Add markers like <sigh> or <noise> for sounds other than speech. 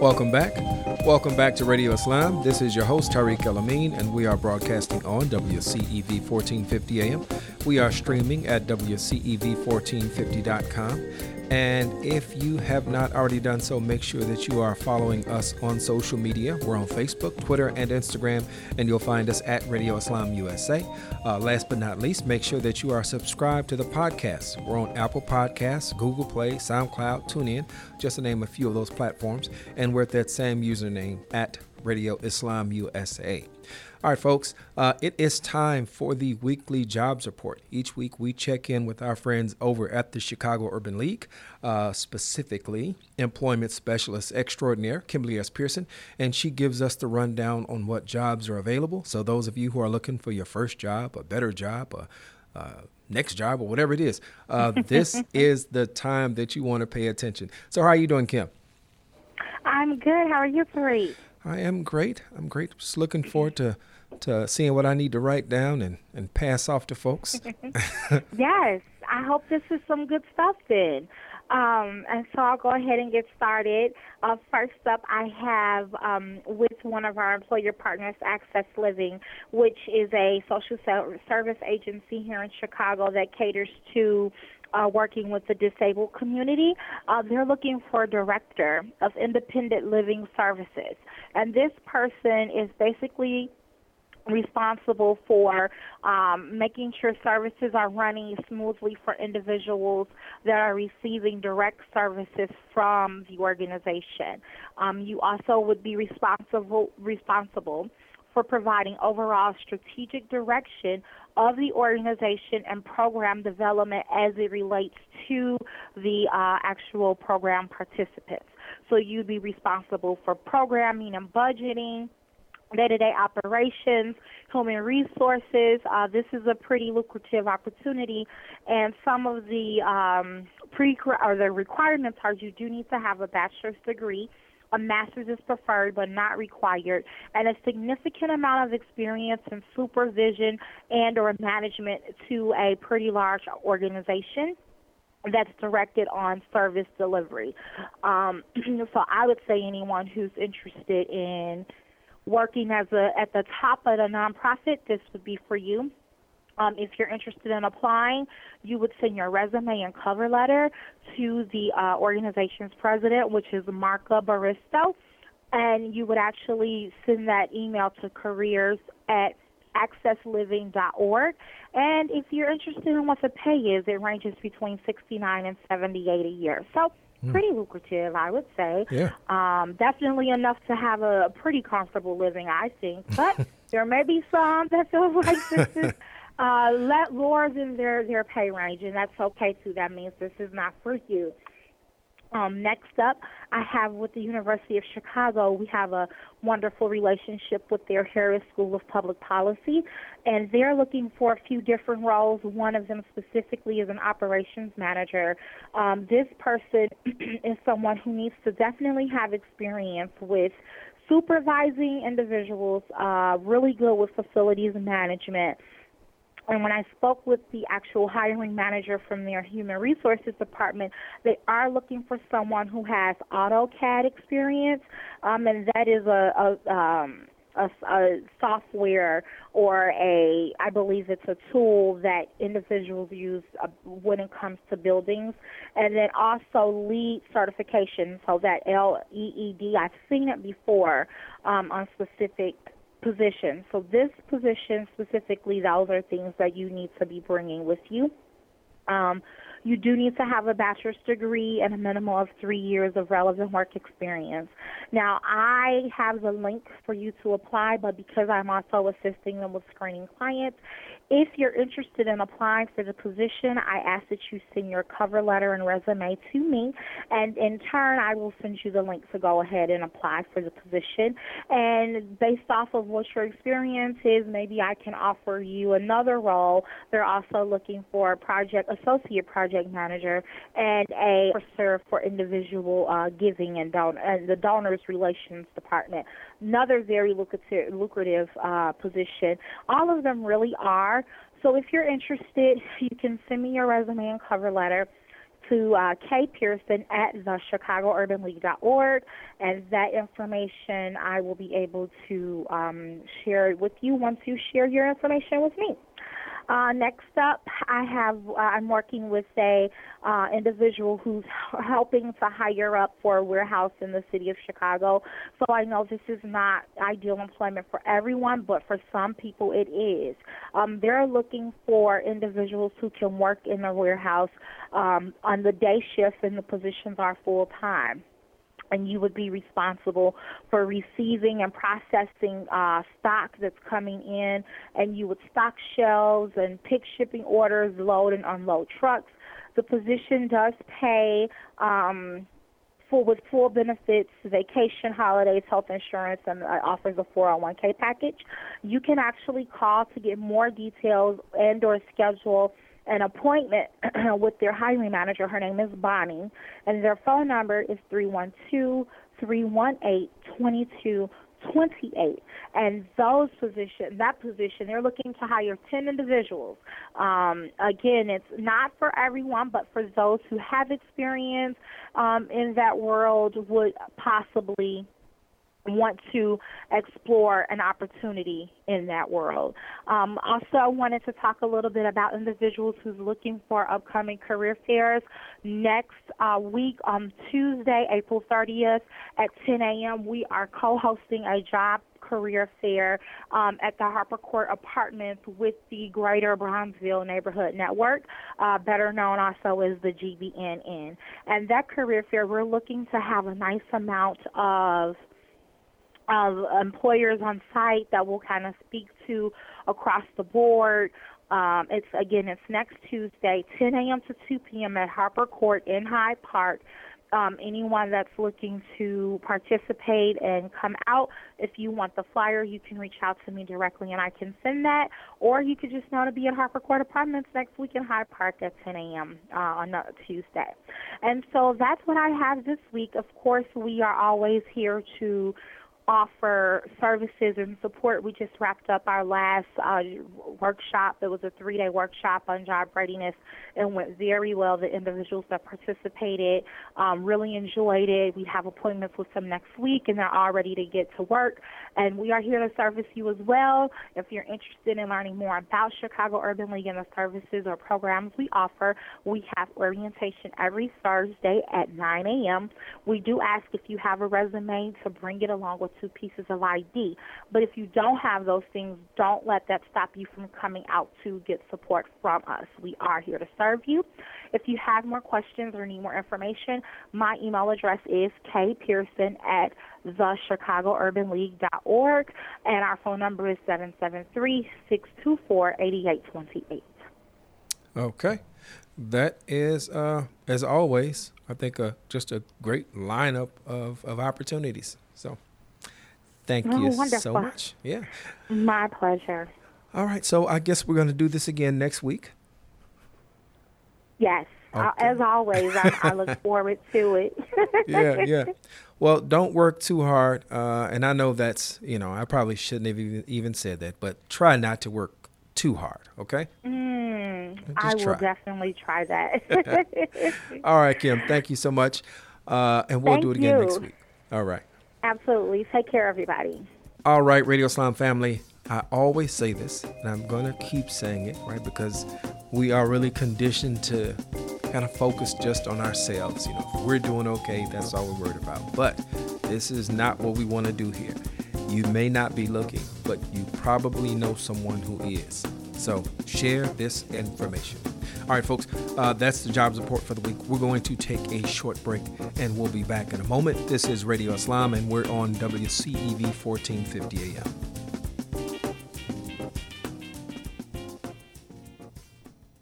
Welcome back. Welcome back to Radio Islam. This is your host, Tariq El Amin, and we are broadcasting on WCEV 1450 AM. We are streaming at WCEV1450.com. And if you have not already done so, make sure that you are following us on social media. We're on Facebook, Twitter, and Instagram, and you'll find us at Radio Islam USA. Uh, last but not least, make sure that you are subscribed to the podcast. We're on Apple Podcasts, Google Play, SoundCloud, TuneIn, just to name a few of those platforms. And we're at that same username at Radio Islam USA. All right, folks, uh, it is time for the weekly jobs report. Each week we check in with our friends over at the Chicago Urban League, uh, specifically employment specialist extraordinaire Kimberly S. Pearson, and she gives us the rundown on what jobs are available. So, those of you who are looking for your first job, a better job, a uh, next job, or whatever it is, uh, <laughs> this is the time that you want to pay attention. So, how are you doing, Kim? I'm good. How are you, Tariq? I am great. I'm great. Just looking forward to to seeing what I need to write down and, and pass off to folks. <laughs> <laughs> yes, I hope this is some good stuff then. Um, and so I'll go ahead and get started. Uh, first up, I have um, with one of our employer partners, Access Living, which is a social service agency here in Chicago that caters to uh, working with the disabled community. Uh, they're looking for a director of independent living services. And this person is basically responsible for um, making sure services are running smoothly for individuals that are receiving direct services from the organization. Um, you also would be responsible responsible for providing overall strategic direction of the organization and program development as it relates to the uh, actual program participants. So you'd be responsible for programming and budgeting day-to-day operations, human resources. Uh, this is a pretty lucrative opportunity, and some of the um, pre or the requirements are you do need to have a bachelor's degree. A master's is preferred but not required, and a significant amount of experience in supervision and or management to a pretty large organization that's directed on service delivery. Um, <clears throat> so I would say anyone who's interested in working as a at the top of a nonprofit, this would be for you. Um, if you're interested in applying, you would send your resume and cover letter to the uh, organization's president, which is Marca Bristo, and you would actually send that email to careers at accessliving.org. And if you're interested in what the pay is, it ranges between 69 and 78 a year. So Mm. Pretty lucrative, I would say. Yeah. Um, definitely enough to have a pretty comfortable living, I think. But <laughs> there may be some that feel like this is uh, let lower than their their pay range, and that's okay too. That means this is not for you. Um, next up, I have with the University of Chicago, we have a wonderful relationship with their Harris School of Public Policy, and they're looking for a few different roles. One of them specifically is an operations manager. Um, this person <clears throat> is someone who needs to definitely have experience with supervising individuals, uh, really good with facilities management and when I spoke with the actual hiring manager from their human resources department, they are looking for someone who has AutoCAD experience, um, and that is a, a um, a, a, software or a, I believe it's a tool that individuals use uh, when it comes to buildings, and then also LEED certification. So that L E E D, I've seen it before um, on specific position. So this position specifically, those are things that you need to be bringing with you. Um, you do need to have a bachelor's degree and a minimum of three years of relevant work experience. Now, I have the link for you to apply, but because I'm also assisting them with screening clients, if you're interested in applying for the position, I ask that you send your cover letter and resume to me, and in turn, I will send you the link to go ahead and apply for the position. And based off of what your experience is, maybe I can offer you another role. They're also looking for a project associate project manager and a officer for individual uh, giving and, don- and the donors relations department. Another very lucrative, lucrative uh, position. All of them really are. So if you're interested, you can send me your resume and cover letter to uh, Kay Pearson at the ChicagoUrbanLeague.org, and that information I will be able to um, share with you once you share your information with me. Uh, next up, I have uh, I'm working with a uh, individual who's helping to hire up for a warehouse in the city of Chicago. So I know this is not ideal employment for everyone, but for some people it is. Um, they're looking for individuals who can work in a warehouse um, on the day shift, and the positions are full time and you would be responsible for receiving and processing uh, stock that's coming in, and you would stock shelves and pick shipping orders, load and unload trucks. The position does pay um, full with full benefits, vacation, holidays, health insurance, and uh, offers a 401k package. You can actually call to get more details and/or schedule an appointment <clears throat> with their hiring manager. Her name is Bonnie, and their phone number is 312 318 2228. And those position, that position, they're looking to hire 10 individuals. Um, again, it's not for everyone, but for those who have experience um, in that world would possibly want to explore an opportunity in that world. Um, also, I wanted to talk a little bit about individuals who's looking for upcoming career fairs. Next uh, week on Tuesday, April 30th at 10 a.m., we are co-hosting a job career fair um, at the Harper Court Apartments with the Greater Bronzeville Neighborhood Network, uh, better known also as the GBNN. And that career fair, we're looking to have a nice amount of of employers on site that will kind of speak to across the board. Um, it's again, it's next Tuesday, 10 a.m. to 2 p.m. at Harper Court in Hyde Park. Um, anyone that's looking to participate and come out, if you want the flyer, you can reach out to me directly and I can send that. Or you could just know to be at Harper Court Apartments next week in Hyde Park at 10 a.m. Uh, on Tuesday. And so that's what I have this week. Of course, we are always here to offer services and support. We just wrapped up our last uh, workshop. It was a three day workshop on job readiness and went very well. The individuals that participated um, really enjoyed it. We have appointments with them next week and they're all ready to get to work. And we are here to service you as well. If you're interested in learning more about Chicago Urban League and the services or programs we offer, we have orientation every Thursday at 9 a.m. We do ask if you have a resume to bring it along with two pieces of ID. But if you don't have those things, don't let that stop you from coming out to get support from us. We are here to serve you. If you have more questions or need more information, my email address is kpearson at thechicagourbanleague.org, and our phone number is 773 624 8828. Okay. That is, uh, as always, I think uh, just a great lineup of, of opportunities. So Thank oh, you wonderful. so much. Yeah. My pleasure. All right. So I guess we're going to do this again next week. Yes. Okay. Uh, as always, I, I, look <laughs> forward to it. yeah, yeah. <laughs> Well, don't work too hard. Uh, and I know that's, you know, I probably shouldn't have even, even said that, but try not to work too hard, okay? Mm, I will definitely try that. <laughs> All right, Kim. Thank you so much. Uh, and we'll thank do it again you. next week. All right. Absolutely. Take care, everybody. All right, Radio Islam family. I always say this, and I'm going to keep saying it, right? Because we are really conditioned to kind of focus just on ourselves. You know, we're doing okay, that's all we're worried about. But this is not what we want to do here. You may not be looking, but you probably know someone who is. So share this information. All right, folks, uh, that's the jobs report for the week. We're going to take a short break and we'll be back in a moment. This is Radio Islam, and we're on WCEV 1450 AM.